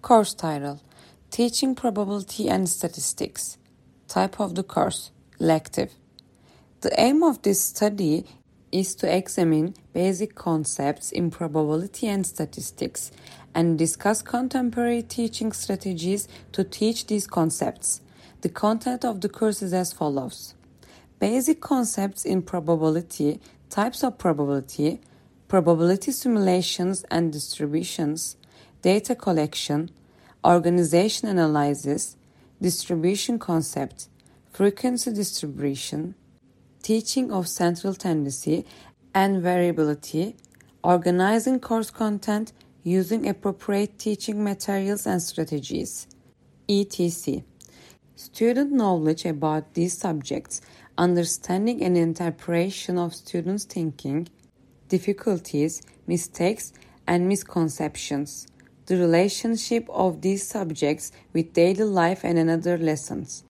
Course title Teaching Probability and Statistics. Type of the course Elective. The aim of this study is to examine basic concepts in probability and statistics and discuss contemporary teaching strategies to teach these concepts. The content of the course is as follows Basic concepts in probability, types of probability, probability simulations and distributions, data collection, organization analysis, distribution concept, frequency distribution, teaching of central tendency and variability, organizing course content using appropriate teaching materials and strategies, etc. Student knowledge about these subjects, understanding and interpretation of students' thinking, difficulties, mistakes, and misconceptions, the relationship of these subjects with daily life and another lessons.